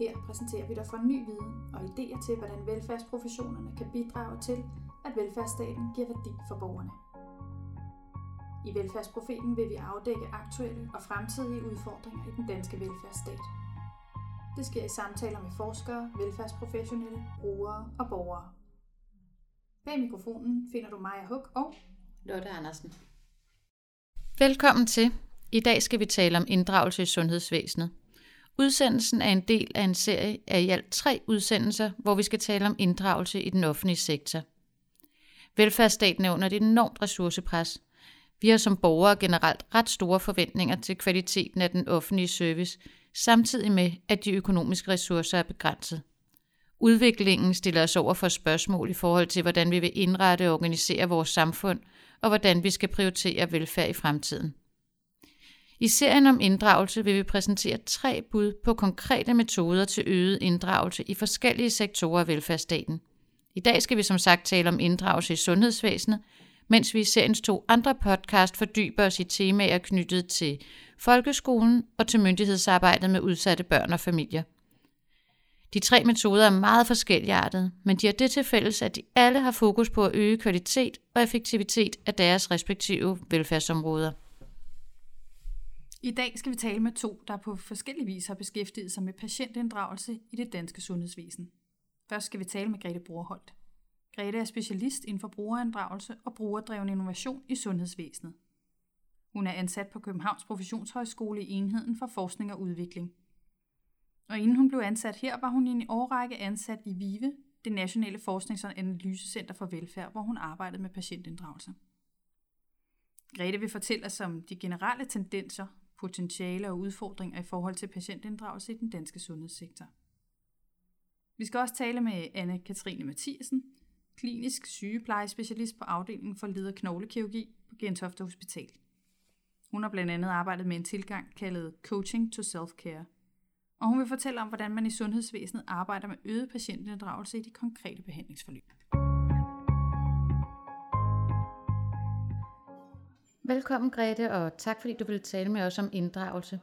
Her præsenterer vi dig for ny viden og idéer til, hvordan velfærdsprofessionerne kan bidrage til, at velfærdsstaten giver værdi for borgerne. I Velfærdsprofeten vil vi afdække aktuelle og fremtidige udfordringer i den danske velfærdsstat. Det sker i samtaler med forskere, velfærdsprofessionelle, brugere og borgere. Bag mikrofonen finder du Maja Huk og Lotte Andersen. Velkommen til. I dag skal vi tale om inddragelse i sundhedsvæsenet. Udsendelsen er en del af en serie af i alt tre udsendelser, hvor vi skal tale om inddragelse i den offentlige sektor. Velfærdsstaten er under et enormt ressourcepres. Vi har som borgere generelt ret store forventninger til kvaliteten af den offentlige service, samtidig med, at de økonomiske ressourcer er begrænset. Udviklingen stiller os over for spørgsmål i forhold til, hvordan vi vil indrette og organisere vores samfund, og hvordan vi skal prioritere velfærd i fremtiden. I serien om inddragelse vil vi præsentere tre bud på konkrete metoder til øget inddragelse i forskellige sektorer af velfærdsstaten. I dag skal vi som sagt tale om inddragelse i sundhedsvæsenet, mens vi i seriens to andre podcast fordyber os i temaer knyttet til folkeskolen og til myndighedsarbejdet med udsatte børn og familier. De tre metoder er meget forskelligartede, men de har det til fælles, at de alle har fokus på at øge kvalitet og effektivitet af deres respektive velfærdsområder. I dag skal vi tale med to, der på forskellige vis har beskæftiget sig med patientinddragelse i det danske sundhedsvæsen. Først skal vi tale med Grete Broerholt. Grete er specialist inden for brugerinddragelse og brugerdreven innovation i sundhedsvæsenet. Hun er ansat på Københavns Professionshøjskole i enheden for forskning og udvikling. Og inden hun blev ansat her, var hun i en årrække ansat i VIVE, det Nationale Forsknings- og Analysecenter for Velfærd, hvor hun arbejdede med patientinddragelse. Grete vil fortælle os om de generelle tendenser, potentiale og udfordringer i forhold til patientinddragelse i den danske sundhedssektor. Vi skal også tale med Anne-Katrine Mathiasen, klinisk sygeplejespecialist på afdelingen for leder knoglekirurgi på Gentofte Hospital. Hun har blandt andet arbejdet med en tilgang kaldet Coaching to Self-Care. Og hun vil fortælle om, hvordan man i sundhedsvæsenet arbejder med øget patientinddragelse i de konkrete behandlingsforløb. Velkommen Grete, og tak fordi du ville tale med os om inddragelse.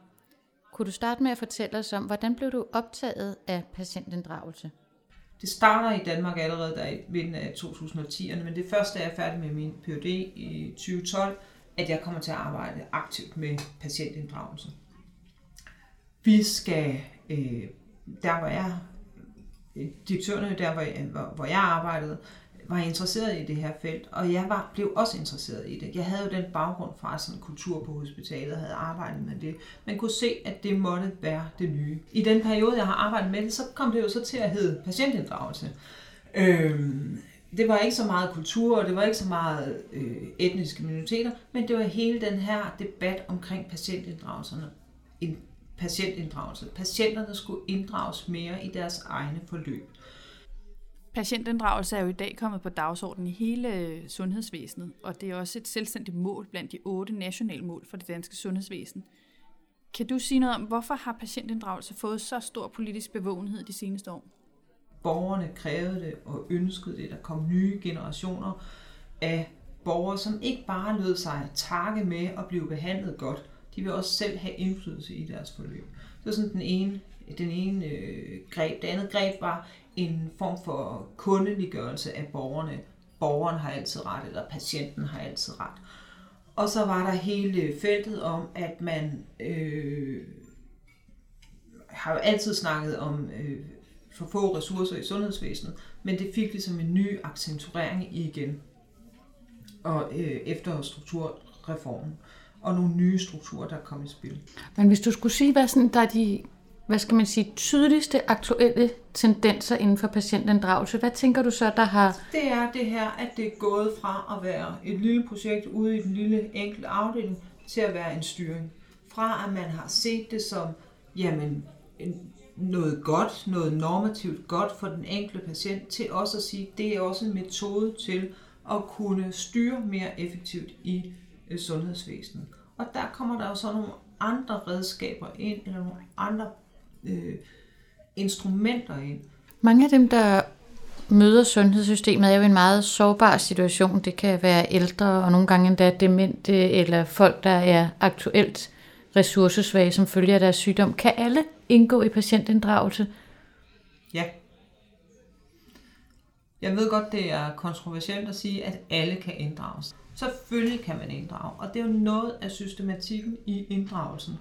Kunne du starte med at fortælle os om, hvordan blev du optaget af patientinddragelse? Det starter i Danmark allerede der i midten af 2010'erne, men det første er jeg færdig med min Ph.D. i 2012, at jeg kommer til at arbejde aktivt med patientinddragelse. Vi skal, øh, der hvor jeg, øh, direktørerne der hvor jeg, hvor, hvor jeg arbejdede, var interesseret i det her felt, og jeg var, blev også interesseret i det. Jeg havde jo den baggrund fra sådan kultur på hospitalet og havde arbejdet med det. Man kunne se, at det måtte være det nye. I den periode, jeg har arbejdet med det, så kom det jo så til at hedde patientinddragelse. Øhm, det var ikke så meget kultur, og det var ikke så meget øh, etniske minoriteter, men det var hele den her debat omkring patientinddragelserne. En patientinddragelse. Patienterne skulle inddrages mere i deres egne forløb. Patientinddragelse er jo i dag kommet på dagsordenen i hele øh, sundhedsvæsenet, og det er også et selvstændigt mål blandt de otte nationale mål for det danske sundhedsvæsen. Kan du sige noget om, hvorfor har patientinddragelse fået så stor politisk bevågenhed de seneste år? Borgerne krævede det og ønskede det. Der kom nye generationer af borgere, som ikke bare lød sig takke med at blive behandlet godt. De vil også selv have indflydelse i deres forløb. Det var sådan den ene, den ene øh, greb. Det andet greb var en form for kundeliggørelse af borgerne. Borgeren har altid ret, eller patienten har altid ret. Og så var der hele feltet om, at man øh, har jo altid snakket om øh, for få ressourcer i sundhedsvæsenet, men det fik ligesom en ny accentuering igen og øh, efter strukturreformen og nogle nye strukturer, der kom i spil. Men hvis du skulle sige, hvad sådan, der er de hvad skal man sige, tydeligste aktuelle tendenser inden for patientinddragelse. Hvad tænker du så, der har... Det er det her, at det er gået fra at være et lille projekt ude i den lille enkelte afdeling, til at være en styring. Fra at man har set det som, jamen, noget godt, noget normativt godt for den enkelte patient, til også at sige, at det er også en metode til at kunne styre mere effektivt i øh, sundhedsvæsenet. Og der kommer der jo så nogle andre redskaber ind, eller nogle andre øh, instrumenter ind. Mange af dem, der møder sundhedssystemet, er jo en meget sårbar situation. Det kan være ældre, og nogle gange endda demente, eller folk, der er aktuelt ressourcesvage som følge af deres sygdom. Kan alle indgå i patientinddragelse? Ja. Jeg ved godt, det er kontroversielt at sige, at alle kan inddrages. Selvfølgelig kan man inddrage, og det er jo noget af systematikken i inddragelsen.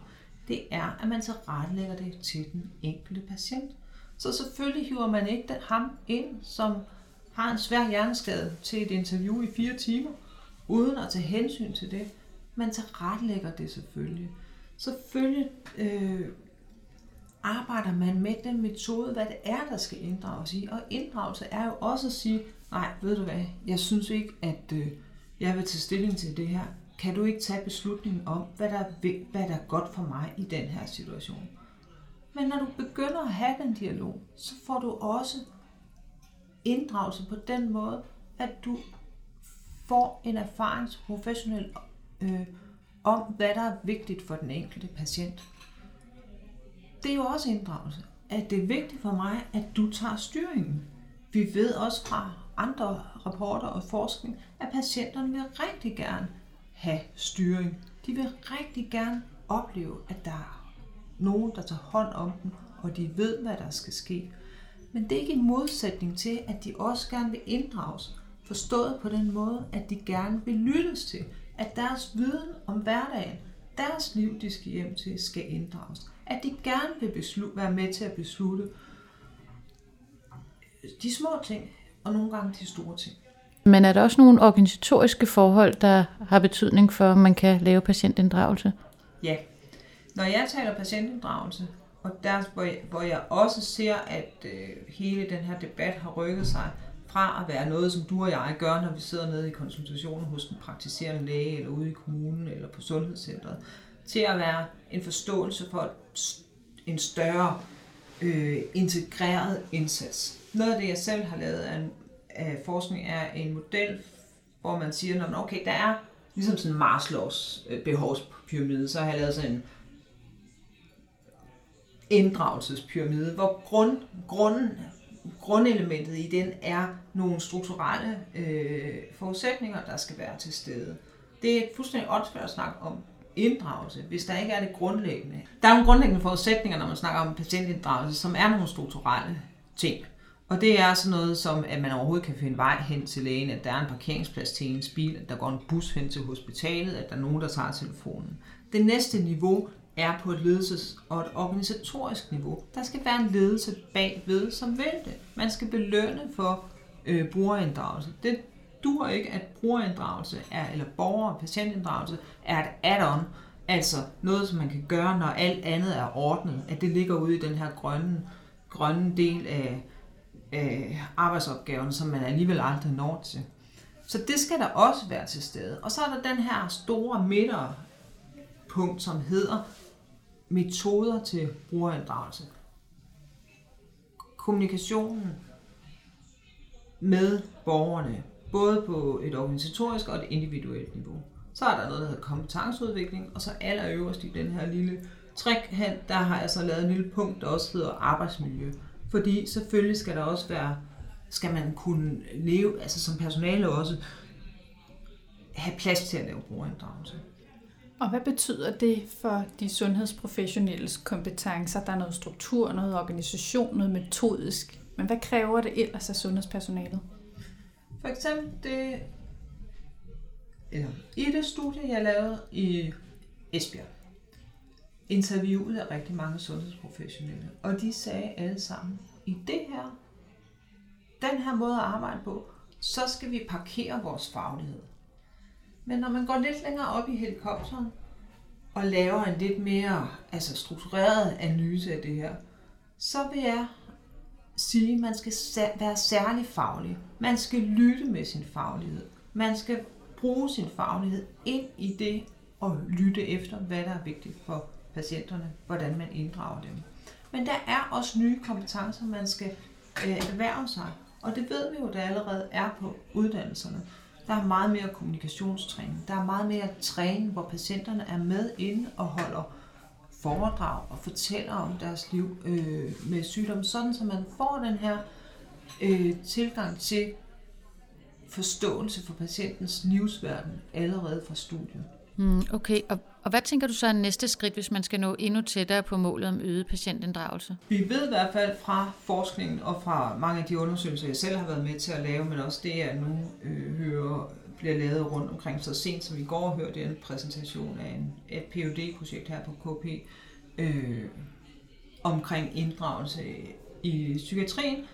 Det er, at man tilrettelægger det til den enkelte patient. Så selvfølgelig hiver man ikke den, ham ind, som har en svær hjerneskade til et interview i fire timer, uden at tage hensyn til det. Man tilrettelægger det selvfølgelig. Selvfølgelig øh, arbejder man med den metode, hvad det er, der skal inddrages i. Og inddragelse er jo også at sige, nej, ved du hvad, jeg synes ikke, at øh, jeg vil tage stilling til det her. Kan du ikke tage beslutningen om, hvad der, er, hvad der er godt for mig i den her situation? Men når du begynder at have den dialog, så får du også inddragelse på den måde, at du får en erfaringsprofessionel øh, om, hvad der er vigtigt for den enkelte patient. Det er jo også inddragelse. At det er vigtigt for mig, at du tager styringen. Vi ved også fra andre rapporter og forskning, at patienterne vil rigtig gerne have styring. De vil rigtig gerne opleve, at der er nogen, der tager hånd om dem, og de ved, hvad der skal ske. Men det er ikke en modsætning til, at de også gerne vil inddrages. Forstået på den måde, at de gerne vil lyttes til. At deres viden om hverdagen, deres liv, de skal hjem til, skal inddrages. At de gerne vil beslut, være med til at beslutte de små ting, og nogle gange de store ting. Men er der også nogle organisatoriske forhold, der har betydning for, at man kan lave patientinddragelse? Ja. Når jeg taler patientinddragelse, og der, hvor jeg, hvor jeg også ser, at øh, hele den her debat har rykket sig fra at være noget, som du og jeg gør, når vi sidder nede i konsultationen hos den praktiserende læge, eller ude i kommunen, eller på sundhedscentret, til at være en forståelse for en større øh, integreret indsats. Noget af det, jeg selv har lavet er en, af forskning, er en model, hvor man siger, at okay, der er ligesom sådan en Maslows øh, behovspyramide, så har jeg lavet sådan en inddragelsespyramide, hvor grund, grunden, grundelementet i den er nogle strukturelle øh, forudsætninger, der skal være til stede. Det er fuldstændig åndssvært at snakke om inddragelse, hvis der ikke er det grundlæggende. Der er nogle grundlæggende forudsætninger, når man snakker om patientinddragelse, som er nogle strukturelle ting. Og det er sådan noget som, at man overhovedet kan finde vej hen til lægen, at der er en parkeringsplads til ens bil, at der går en bus hen til hospitalet, at der er nogen, der tager telefonen. Det næste niveau er på et ledelses- og et organisatorisk niveau. Der skal være en ledelse bagved, som vil det. Man skal belønne for øh, brugerinddragelse. Det duer ikke, at brugerinddragelse er, eller borger- og patientinddragelse er et add-on, altså noget, som man kan gøre, når alt andet er ordnet, at det ligger ude i den her grønne, grønne del af, øh, arbejdsopgaven, som man alligevel aldrig når til. Så det skal der også være til stede. Og så er der den her store midterpunkt, som hedder metoder til brugerinddragelse. Kommunikationen med borgerne, både på et organisatorisk og et individuelt niveau. Så er der noget, der hedder kompetenceudvikling, og så allerøverst i den her lille trekant, der har jeg så lavet en lille punkt, der også hedder arbejdsmiljø. Fordi selvfølgelig skal der også være, skal man kunne leve, altså som personale også, have plads til at lave brugerinddragelse. Og hvad betyder det for de sundhedsprofessionelles kompetencer? Der er noget struktur, noget organisation, noget metodisk. Men hvad kræver det ellers af sundhedspersonalet? For eksempel det, eller i det studie, jeg lavede i Esbjerg, interviewet af rigtig mange sundhedsprofessionelle, og de sagde alle sammen, i det her, den her måde at arbejde på, så skal vi parkere vores faglighed. Men når man går lidt længere op i helikopteren og laver en lidt mere altså struktureret analyse af det her, så vil jeg sige, at man skal være særlig faglig. Man skal lytte med sin faglighed. Man skal bruge sin faglighed ind i det og lytte efter, hvad der er vigtigt for patienterne, hvordan man inddrager dem. Men der er også nye kompetencer, man skal øh, erhverve sig. Og det ved vi jo, der allerede er på uddannelserne. Der er meget mere kommunikationstræning. Der er meget mere træning, hvor patienterne er med inde og holder foredrag og fortæller om deres liv øh, med sygdom, sådan så man får den her øh, tilgang til forståelse for patientens livsverden allerede fra studiet. Mm, okay, og, og hvad tænker du så er næste skridt, hvis man skal nå endnu tættere på målet om øget patientinddragelse? Vi ved i hvert fald fra forskningen og fra mange af de undersøgelser, jeg selv har været med til at lave, men også det, jeg nu øh, hører bliver lavet rundt omkring. Så sent som i går hørte jeg en præsentation af en, et phd projekt her på KP øh, omkring inddragelse i psykiatrien.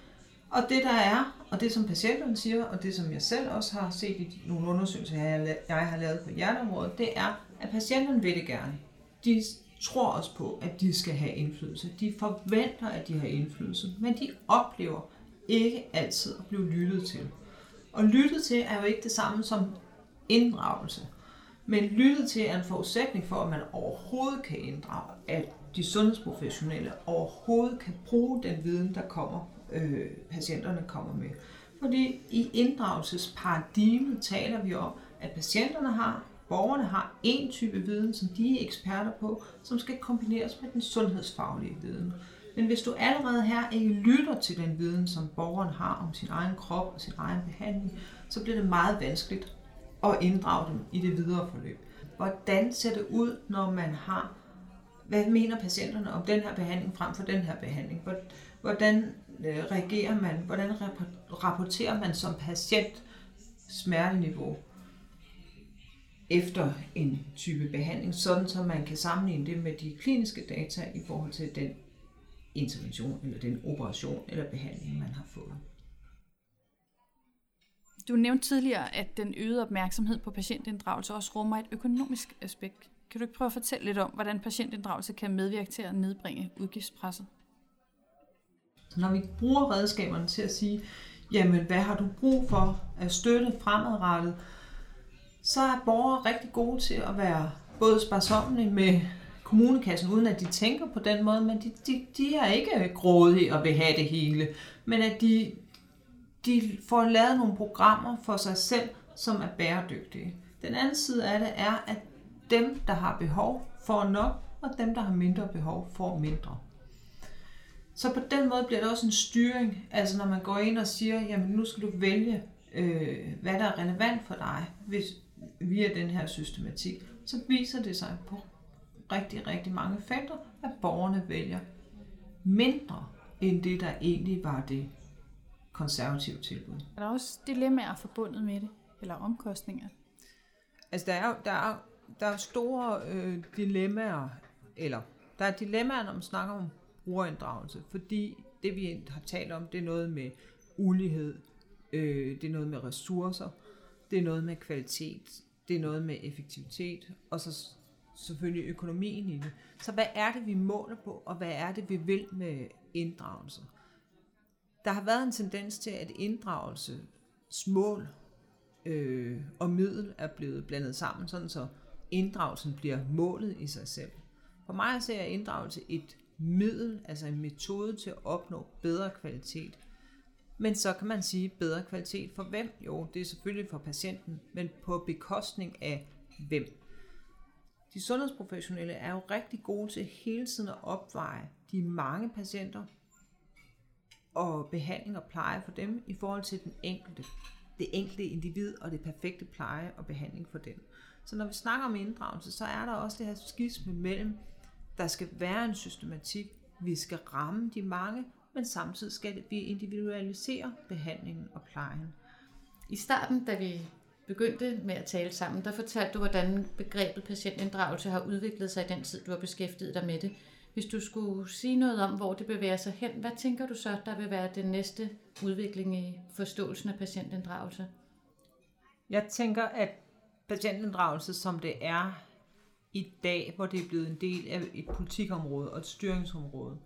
Og det der er, og det som patienterne siger, og det som jeg selv også har set i nogle undersøgelser, jeg, jeg har lavet på hjerteområdet, det er, at patienterne vil det gerne. De tror også på, at de skal have indflydelse. De forventer, at de har indflydelse, men de oplever ikke altid at blive lyttet til. Og lyttet til er jo ikke det samme som inddragelse. Men lyttet til er en forudsætning for, at man overhovedet kan inddrage, at de sundhedsprofessionelle overhovedet kan bruge den viden, der kommer, øh, patienterne kommer med. Fordi i inddragelsesparadigmet taler vi om, at patienterne har, borgerne har en type viden, som de er eksperter på, som skal kombineres med den sundhedsfaglige viden. Men hvis du allerede her ikke lytter til den viden, som borgeren har om sin egen krop og sin egen behandling, så bliver det meget vanskeligt at inddrage dem i det videre forløb. Hvordan ser det ud, når man har, hvad mener patienterne om den her behandling frem for den her behandling? Hvordan øh, reagerer man, hvordan rapporterer man som patient smerteniveau efter en type behandling, sådan så man kan sammenligne det med de kliniske data i forhold til den intervention eller den operation eller behandling, man har fået. Du nævnte tidligere, at den øgede opmærksomhed på patientinddragelse også rummer et økonomisk aspekt. Kan du ikke prøve at fortælle lidt om, hvordan patientinddragelse kan medvirke til at nedbringe udgiftspresset? Når vi bruger redskaberne til at sige, jamen hvad har du brug for at støtte fremadrettet, så er borgere rigtig gode til at være både sparsommelige med kommunekassen, uden at de tænker på den måde, men de, de, de er ikke grådige og vil have det hele, men at de, de får lavet nogle programmer for sig selv, som er bæredygtige. Den anden side af det er, at dem, der har behov, får nok, og dem, der har mindre behov, får mindre. Så på den måde bliver det også en styring, altså når man går ind og siger, jamen nu skal du vælge, øh, hvad der er relevant for dig, hvis, via den her systematik, så viser det sig på rigtig, rigtig mange felter, at borgerne vælger mindre end det, der egentlig var det konservative tilbud. Er der også dilemmaer forbundet med det, eller omkostninger? Altså, der er, der er, der er store øh, dilemmaer, eller der er dilemmaer, når man snakker om brugerinddragelse, fordi det, vi har talt om, det er noget med ulighed, øh, det er noget med ressourcer, det er noget med kvalitet, det er noget med effektivitet, og så selvfølgelig økonomien i det. Så hvad er det, vi måler på, og hvad er det, vi vil med inddragelse? Der har været en tendens til, at inddragelse, mål øh, og middel er blevet blandet sammen, sådan så inddragelsen bliver målet i sig selv. For mig ser jeg inddragelse et middel, altså en metode til at opnå bedre kvalitet. Men så kan man sige bedre kvalitet for hvem? Jo, det er selvfølgelig for patienten, men på bekostning af hvem? De sundhedsprofessionelle er jo rigtig gode til hele tiden at opveje de mange patienter og behandling og pleje for dem i forhold til den enkelte, det enkelte individ og det perfekte pleje og behandling for dem. Så når vi snakker om inddragelse, så er der også det her skisme mellem, der skal være en systematik, vi skal ramme de mange, men samtidig skal vi individualisere behandlingen og plejen. I starten, da vi begyndte med at tale sammen, der fortalte du, hvordan begrebet patientinddragelse har udviklet sig i den tid, du har beskæftiget dig med det. Hvis du skulle sige noget om, hvor det bevæger sig hen, hvad tænker du så, der vil være den næste udvikling i forståelsen af patientinddragelse? Jeg tænker, at patientinddragelse, som det er i dag, hvor det er blevet en del af et politikområde og et styringsområde,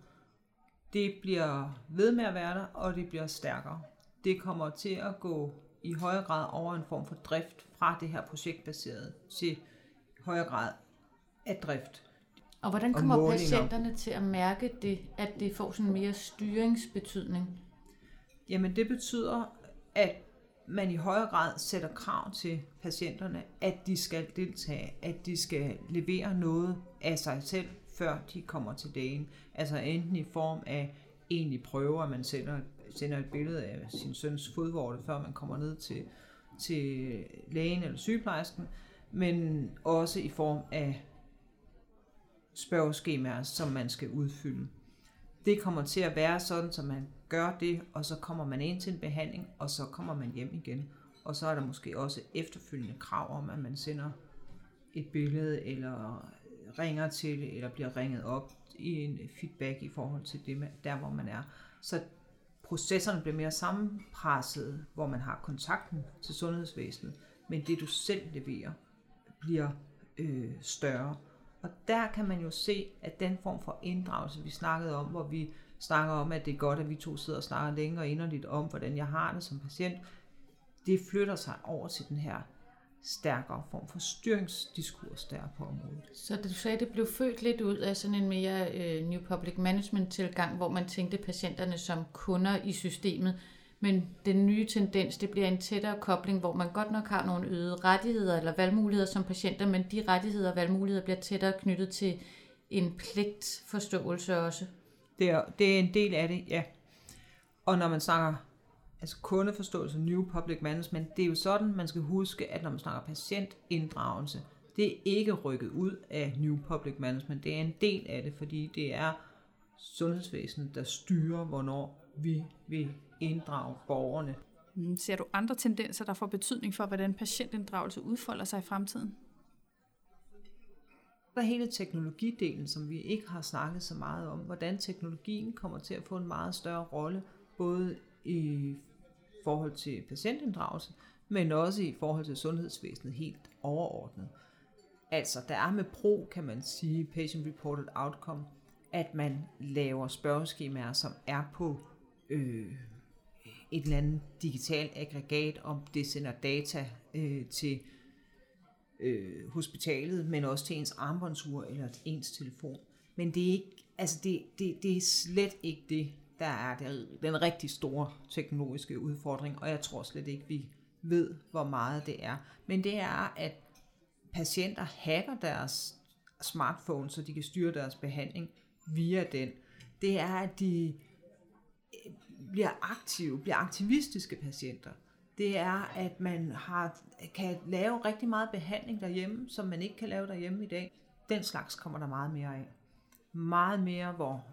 det bliver ved med at være der, og det bliver stærkere. Det kommer til at gå i højere grad over en form for drift fra det her projektbaserede til højere grad af drift. Og hvordan kommer og patienterne til at mærke det, at det får sådan mere styringsbetydning? Jamen det betyder, at man i højere grad sætter krav til patienterne, at de skal deltage, at de skal levere noget af sig selv, før de kommer til dagen. Altså enten i form af egentlig prøver, at man sender sender et billede af sin søns fodvorte, før man kommer ned til, til lægen eller sygeplejersken, men også i form af spørgeskemaer, som man skal udfylde. Det kommer til at være sådan, så man gør det, og så kommer man ind til en behandling, og så kommer man hjem igen. Og så er der måske også efterfølgende krav om, at man sender et billede, eller ringer til, eller bliver ringet op i en feedback i forhold til det, der hvor man er. Så processerne bliver mere sammenpresset, hvor man har kontakten til sundhedsvæsenet, men det du selv leverer bliver øh, større. Og der kan man jo se, at den form for inddragelse, vi snakkede om, hvor vi snakker om, at det er godt, at vi to sidder og snakker længere og inderligt om, hvordan jeg har det som patient, det flytter sig over til den her stærkere form for styringsdiskurs, der er på området. Så du sagde, at det blev født lidt ud af sådan en mere øh, New Public Management tilgang, hvor man tænkte patienterne som kunder i systemet, men den nye tendens, det bliver en tættere kobling, hvor man godt nok har nogle øgede rettigheder eller valgmuligheder som patienter, men de rettigheder og valgmuligheder bliver tættere knyttet til en pligtforståelse også. Det er, det er en del af det, ja. Og når man snakker altså kundeforståelse, new public management, det er jo sådan, man skal huske, at når man snakker patientinddragelse, det er ikke rykket ud af new public management, det er en del af det, fordi det er sundhedsvæsenet, der styrer, hvornår vi vil inddrage borgerne. Mm, ser du andre tendenser, der får betydning for, hvordan patientinddragelse udfolder sig i fremtiden? Der er hele teknologidelen, som vi ikke har snakket så meget om. Hvordan teknologien kommer til at få en meget større rolle, både i forhold til patientinddragelse, men også i forhold til sundhedsvæsenet helt overordnet. Altså, der er med pro, kan man sige, patient reported outcome, at man laver spørgeskemaer, som er på øh, et eller andet digitalt aggregat, om det sender data øh, til øh, hospitalet, men også til ens armbåndsur eller ens telefon. Men det er ikke, altså det, det, det er slet ikke det, der er den rigtig store teknologiske udfordring, og jeg tror slet ikke, vi ved, hvor meget det er. Men det er, at patienter hacker deres smartphone, så de kan styre deres behandling via den. Det er, at de øh, bliver aktive, bliver aktivistiske patienter. Det er, at man har, kan lave rigtig meget behandling derhjemme, som man ikke kan lave derhjemme i dag. Den slags kommer der meget mere af. Meget mere, hvor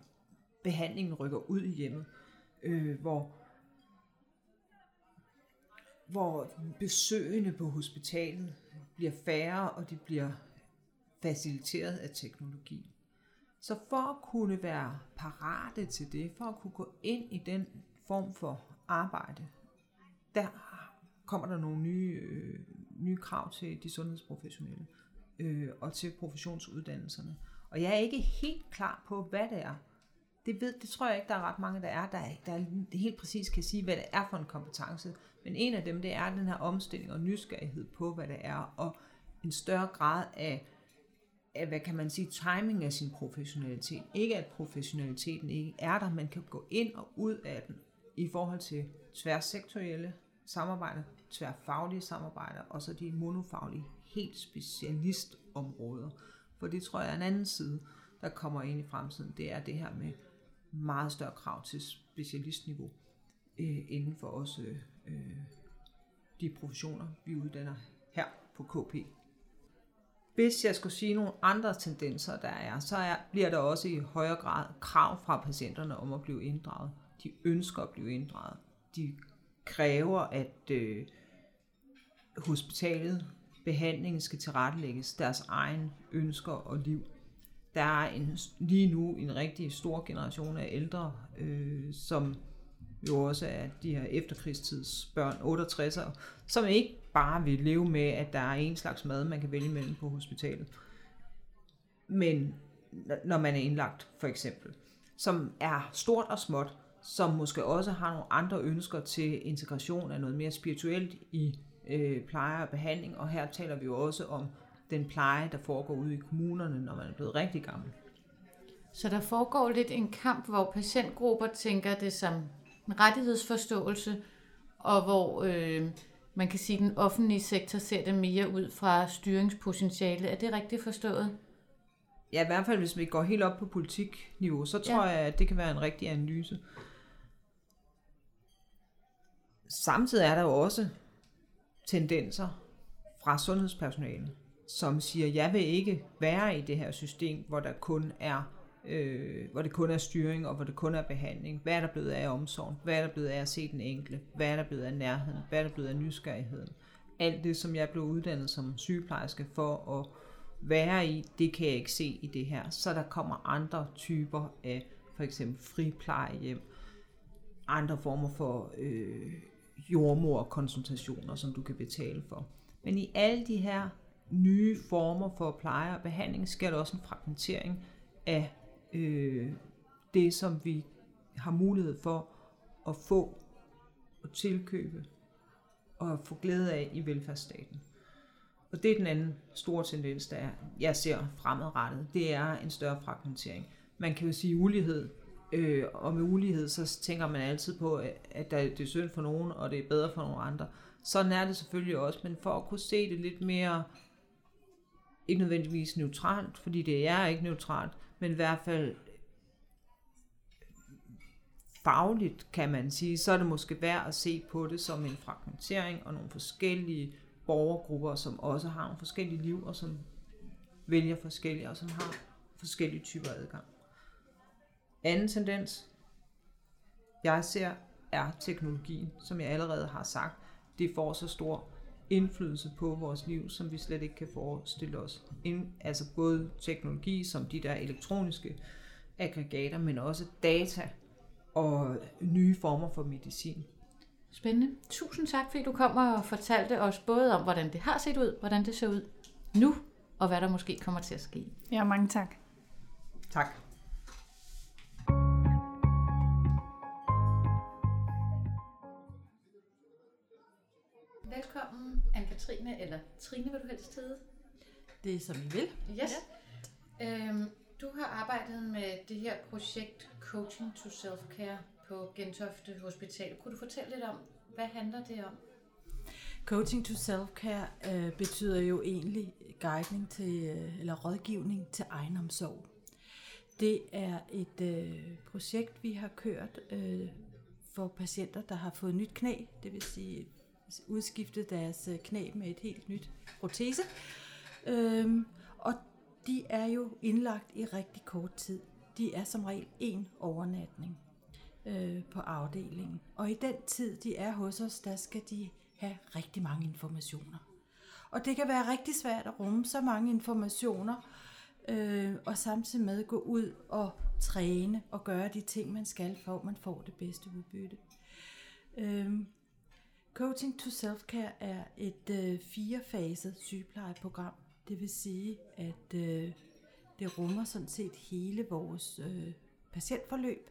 behandlingen rykker ud i hjemmet, øh, hvor, hvor besøgende på hospitalet bliver færre, og de bliver faciliteret af teknologi. Så for at kunne være parate til det, for at kunne gå ind i den form for arbejde, der kommer der nogle nye, øh, nye krav til de sundhedsprofessionelle øh, og til professionsuddannelserne. Og jeg er ikke helt klar på, hvad det er, det, ved, det tror jeg ikke, der er ret mange, der er, der, der helt præcis kan sige, hvad det er for en kompetence. Men en af dem, det er den her omstilling og nysgerrighed på, hvad det er, og en større grad af, af hvad kan man sige, timing af sin professionalitet. Ikke at professionaliteten ikke er der, man kan gå ind og ud af den i forhold til tværsektorielle samarbejder, tværfaglige samarbejder, og så de monofaglige, helt specialistområder. For det tror jeg er en anden side, der kommer ind i fremtiden. Det er det her med meget større krav til specialistniveau øh, inden for også øh, de professioner, vi uddanner her på KP. Hvis jeg skulle sige nogle andre tendenser, der er, så er, bliver der også i højere grad krav fra patienterne om at blive inddraget. De ønsker at blive inddraget. De kræver, at øh, hospitalet, behandlingen skal tilrettelægges deres egen ønsker og liv der er en, lige nu en rigtig stor generation af ældre, øh, som jo også er de her efterkrigstidsbørn, 68'ere, som ikke bare vil leve med, at der er en slags mad, man kan vælge mellem på hospitalet. Men når man er indlagt, for eksempel, som er stort og småt, som måske også har nogle andre ønsker til integration af noget mere spirituelt i øh, pleje og behandling, og her taler vi jo også om den pleje, der foregår ude i kommunerne, når man er blevet rigtig gammel. Så der foregår lidt en kamp, hvor patientgrupper tænker det som en rettighedsforståelse, og hvor øh, man kan sige, at den offentlige sektor ser det mere ud fra styringspotentiale. Er det rigtigt forstået? Ja, i hvert fald hvis vi går helt op på politikniveau, så tror ja. jeg, at det kan være en rigtig analyse. Samtidig er der jo også tendenser fra sundhedspersonalet som siger, jeg vil ikke være i det her system, hvor der kun er øh, hvor det kun er styring, og hvor det kun er behandling. Hvad er der blevet af omsorgen? Hvad er der blevet af at se den enkelte? Hvad er der blevet af nærheden? Hvad er der blevet af nysgerrigheden? Alt det, som jeg blev uddannet som sygeplejerske for at være i, det kan jeg ikke se i det her. Så der kommer andre typer af for eksempel friplejehjem, andre former for øh, jordmorkonsultationer, som du kan betale for. Men i alle de her nye former for pleje og behandling sker der også en fragmentering af øh, det, som vi har mulighed for at få og tilkøbe og få glæde af i velfærdsstaten. Og det er den anden store tendens, der er, jeg ser fremadrettet. Det er en større fragmentering. Man kan jo sige ulighed, øh, og med ulighed, så tænker man altid på, at det er synd for nogen, og det er bedre for nogle andre. Sådan er det selvfølgelig også, men for at kunne se det lidt mere, ikke nødvendigvis neutralt, fordi det er ikke neutralt, men i hvert fald fagligt, kan man sige, så er det måske værd at se på det som en fragmentering og nogle forskellige borgergrupper, som også har nogle forskellige liv, og som vælger forskellige, og som har forskellige typer adgang. Anden tendens, jeg ser, er teknologien, som jeg allerede har sagt. Det får så stor indflydelse på vores liv, som vi slet ikke kan forestille os. Ind, altså både teknologi, som de der elektroniske aggregater, men også data og nye former for medicin. Spændende. Tusind tak, fordi du kom og fortalte os både om, hvordan det har set ud, hvordan det ser ud nu, og hvad der måske kommer til at ske. Ja, mange tak. Tak. Anne-Katrine, eller Trine vil du helst hedde. Det er som I vil. Yes. Ja. Øhm, du har arbejdet med det her projekt Coaching to Self-Care på Gentofte Hospital. Kunne du fortælle lidt om, hvad handler det om? Coaching to Self-Care øh, betyder jo egentlig guidning til, øh, eller rådgivning til egenomsorg. Det er et øh, projekt, vi har kørt øh, for patienter, der har fået nyt knæ, det vil sige udskiftet deres øh, knæ med et helt nyt protese. Øhm, og de er jo indlagt i rigtig kort tid. De er som regel en overnatning øh, på afdelingen. Og i den tid, de er hos os, der skal de have rigtig mange informationer. Og det kan være rigtig svært at rumme så mange informationer, øh, og samtidig med gå ud og træne og gøre de ting, man skal, for at man får det bedste udbytte. Øh, Coaching to Self-Care er et øh, firefaset sygeplejeprogram. Det vil sige, at øh, det rummer sådan set hele vores øh, patientforløb.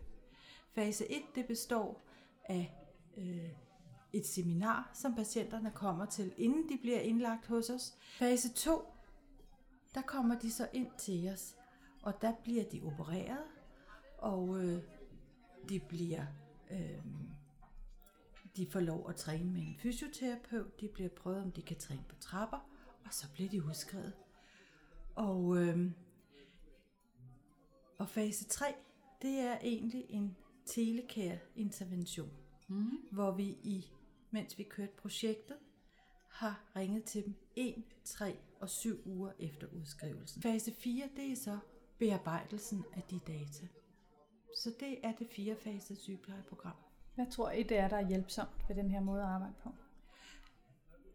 Fase 1 det består af øh, et seminar, som patienterne kommer til, inden de bliver indlagt hos os. Fase 2, der kommer de så ind til os, og der bliver de opereret, og øh, de bliver... Øh, de får lov at træne med en fysioterapeut, de bliver prøvet, om de kan træne på trapper, og så bliver de udskrevet. Og, øh, og fase 3, det er egentlig en telecare-intervention, mm. hvor vi i, mens vi kørte projektet, har ringet til dem 1, 3 og 7 uger efter udskrivelsen. Fase 4, det er så bearbejdelsen af de data. Så det er det fire fase sygeplejeprogram. Hvad tror I, det er, der er hjælpsomt ved den her måde at arbejde på?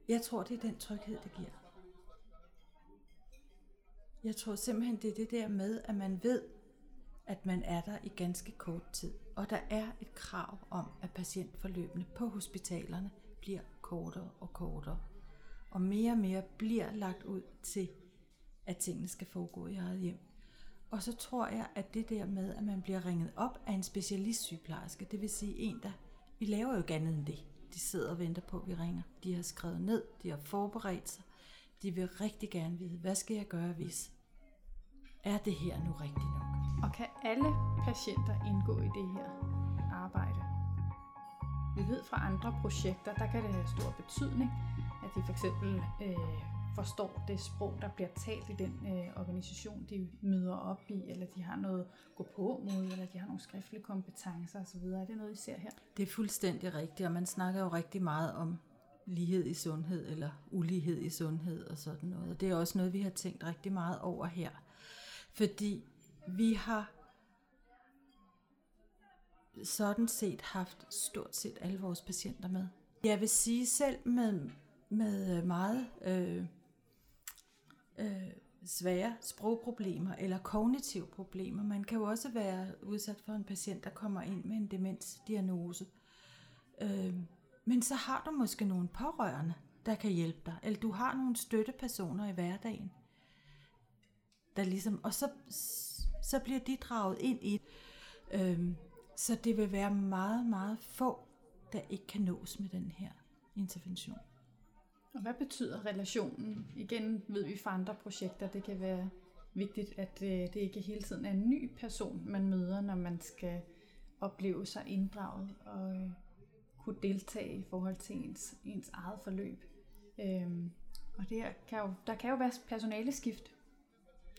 Jeg tror, det er den tryghed, det giver. Jeg tror simpelthen, det er det der med, at man ved, at man er der i ganske kort tid. Og der er et krav om, at patientforløbene på hospitalerne bliver kortere og kortere. Og mere og mere bliver lagt ud til, at tingene skal foregå i eget hjem. Og så tror jeg, at det der med, at man bliver ringet op af en specialist sygeplejerske, det vil sige en, der... Vi laver jo ikke andet end det. De sidder og venter på, at vi ringer. De har skrevet ned, de har forberedt sig. De vil rigtig gerne vide, hvad skal jeg gøre, hvis? Er det her nu rigtigt nok? Og kan alle patienter indgå i det her arbejde? Vi ved fra andre projekter, der kan det have stor betydning, at de for eksempel øh, forstår det sprog, der bliver talt i den øh, organisation, de møder op i, eller de har noget gå på mod, eller de har nogle skriftlige kompetencer osv. Er det noget, I ser her? Det er fuldstændig rigtigt, og man snakker jo rigtig meget om lighed i sundhed eller ulighed i sundhed og sådan noget. Og det er også noget, vi har tænkt rigtig meget over her. Fordi vi har sådan set haft stort set alle vores patienter med. Jeg vil sige selv med, med øh, meget øh, øh, svære sprogproblemer eller kognitive problemer. Man kan jo også være udsat for en patient, der kommer ind med en demensdiagnose. Øh, men så har du måske nogle pårørende, der kan hjælpe dig, eller du har nogle støttepersoner i hverdagen, der ligesom, og så, så bliver de draget ind i øhm, så det vil være meget, meget få, der ikke kan nås med den her intervention. Og hvad betyder relationen? Igen ved vi fra andre projekter, det kan være vigtigt, at øh, det ikke hele tiden er en ny person, man møder, når man skal opleve sig inddraget og øh, kunne deltage i forhold til ens, ens eget forløb. Øhm, og det kan jo, der kan jo være personaleskift.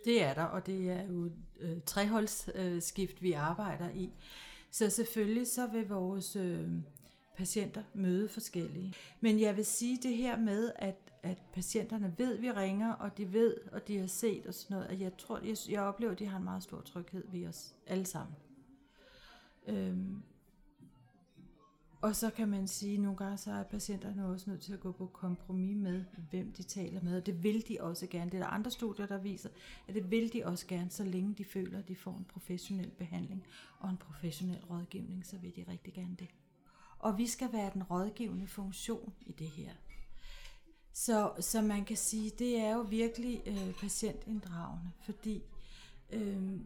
Det er der, og det er jo øh, treholdsskift, øh, vi arbejder i. Så selvfølgelig så vil vores øh, patienter møde forskellige. Men jeg vil sige det her med, at, at patienterne ved, at vi ringer, og de ved, og de har set og sådan noget, at jeg tror, jeg, jeg oplever, at de har en meget stor tryghed ved os alle sammen. Øhm, og så kan man sige, at nogle gange så er patienterne også nødt til at gå på kompromis med, hvem de taler med. Og det vil de også gerne. Det er der andre studier, der viser, at det vil de også gerne, så længe de føler, at de får en professionel behandling og en professionel rådgivning, så vil de rigtig gerne det. Og vi skal være den rådgivende funktion i det her. Så, så man kan sige, det er jo virkelig øh, patientinddragende, fordi øh,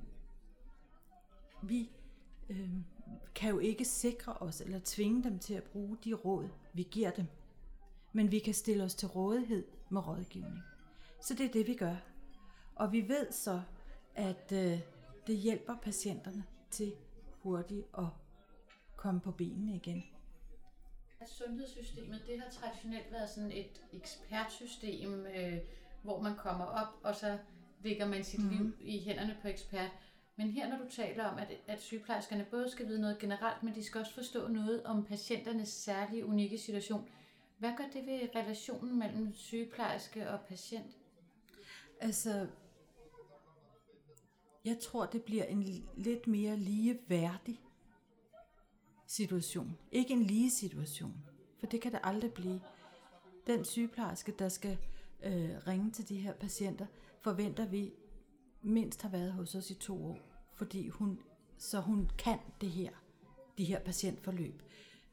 vi øh, kan jo ikke sikre os eller tvinge dem til at bruge de råd, vi giver dem. Men vi kan stille os til rådighed med rådgivning. Så det er det, vi gør. Og vi ved så, at øh, det hjælper patienterne til hurtigt at komme på benene igen. Sundhedssystemet, det har traditionelt været sådan et ekspertsystem, øh, hvor man kommer op, og så lægger man sit mm. liv i hænderne på ekspert. Men her, når du taler om, at, at sygeplejerskerne både skal vide noget generelt, men de skal også forstå noget om patienternes særlige, unikke situation. Hvad gør det ved relationen mellem sygeplejerske og patient? Altså, jeg tror, det bliver en lidt mere ligeværdig situation. Ikke en lige situation, for det kan det aldrig blive. Den sygeplejerske, der skal øh, ringe til de her patienter, forventer vi mindst har været hos os i to år, fordi hun, så hun kan det her, de her patientforløb,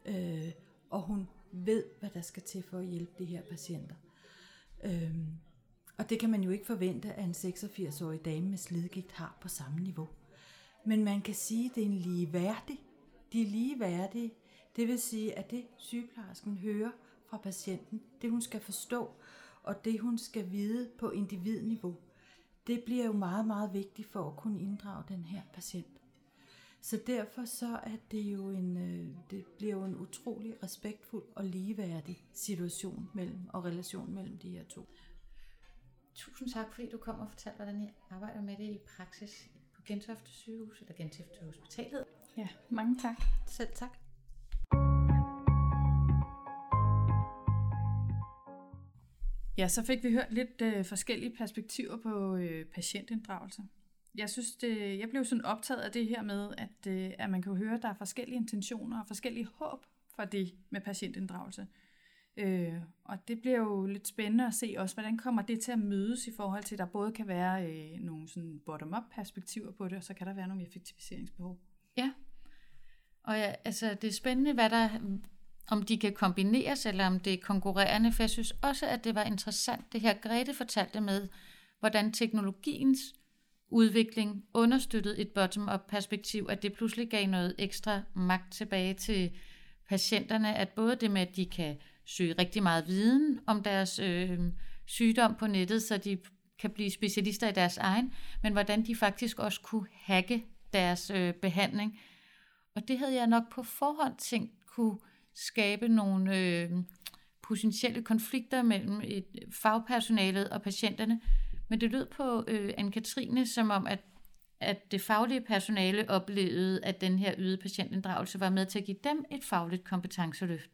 øh, og hun ved, hvad der skal til for at hjælpe de her patienter. Øh, og det kan man jo ikke forvente, at en 86-årig dame med slidgigt har på samme niveau. Men man kan sige, at det er en ligeværdig. De er ligeværdige. Det vil sige, at det sygeplejersken hører fra patienten, det hun skal forstå, og det hun skal vide på individniveau, det bliver jo meget, meget vigtigt for at kunne inddrage den her patient. Så derfor så er det jo en, øh, det bliver jo en utrolig respektfuld og ligeværdig situation mellem, og relation mellem de her to. Tusind tak, fordi du kom og fortalte, hvordan I arbejder med det i praksis på Gentofte sygehus, eller Gentofte Hospitalet. Ja, mange tak. Selv tak. Ja, så fik vi hørt lidt øh, forskellige perspektiver på øh, patientinddragelse. Jeg synes, det, jeg blev sådan optaget af det her med, at, øh, at man kan høre, at der er forskellige intentioner og forskellige håb for det med patientinddragelse. Øh, og det bliver jo lidt spændende at se også, hvordan kommer det til at mødes i forhold til, at der både kan være øh, nogle sådan bottom-up perspektiver på det, og så kan der være nogle effektiviseringsbehov. Og ja, altså det er spændende, hvad der, om de kan kombineres, eller om det er konkurrerende, for jeg synes også, at det var interessant, det her Grete fortalte med, hvordan teknologiens udvikling understøttede et bottom-up perspektiv, at det pludselig gav noget ekstra magt tilbage til patienterne, at både det med, at de kan søge rigtig meget viden om deres øh, sygdom på nettet, så de kan blive specialister i deres egen, men hvordan de faktisk også kunne hacke deres øh, behandling. Og det havde jeg nok på forhånd tænkt kunne skabe nogle øh, potentielle konflikter mellem et fagpersonalet og patienterne. Men det lød på øh, Anne-Katrine som om, at, at det faglige personale oplevede, at den her øgede patientinddragelse var med til at give dem et fagligt kompetenceløft.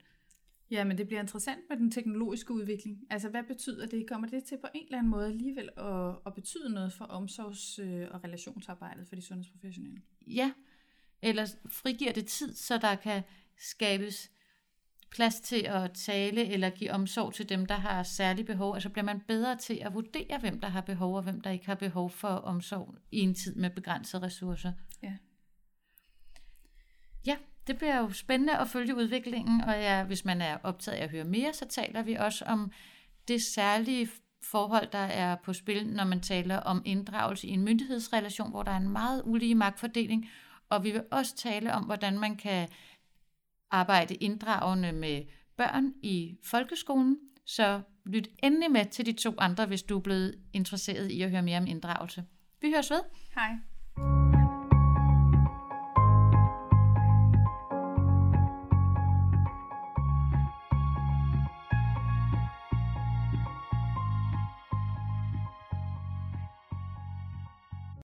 Ja, men det bliver interessant med den teknologiske udvikling. Altså, hvad betyder det? Kommer det til på en eller anden måde alligevel at, at betyde noget for omsorgs- øh, og relationsarbejdet for de sundhedsprofessionelle? Ja, eller frigiver det tid, så der kan skabes plads til at tale eller give omsorg til dem, der har særlige behov. Altså bliver man bedre til at vurdere, hvem der har behov og hvem der ikke har behov for omsorg i en tid med begrænsede ressourcer. Ja. Ja, det bliver jo spændende at følge udviklingen, og ja, hvis man er optaget af at høre mere, så taler vi også om det særlige forhold, der er på spil, når man taler om inddragelse i en myndighedsrelation, hvor der er en meget ulige magtfordeling, og vi vil også tale om, hvordan man kan arbejde inddragende med børn i folkeskolen, så lyt endelig med til de to andre, hvis du er blevet interesseret i at høre mere om inddragelse. Vi høres ved. Hej.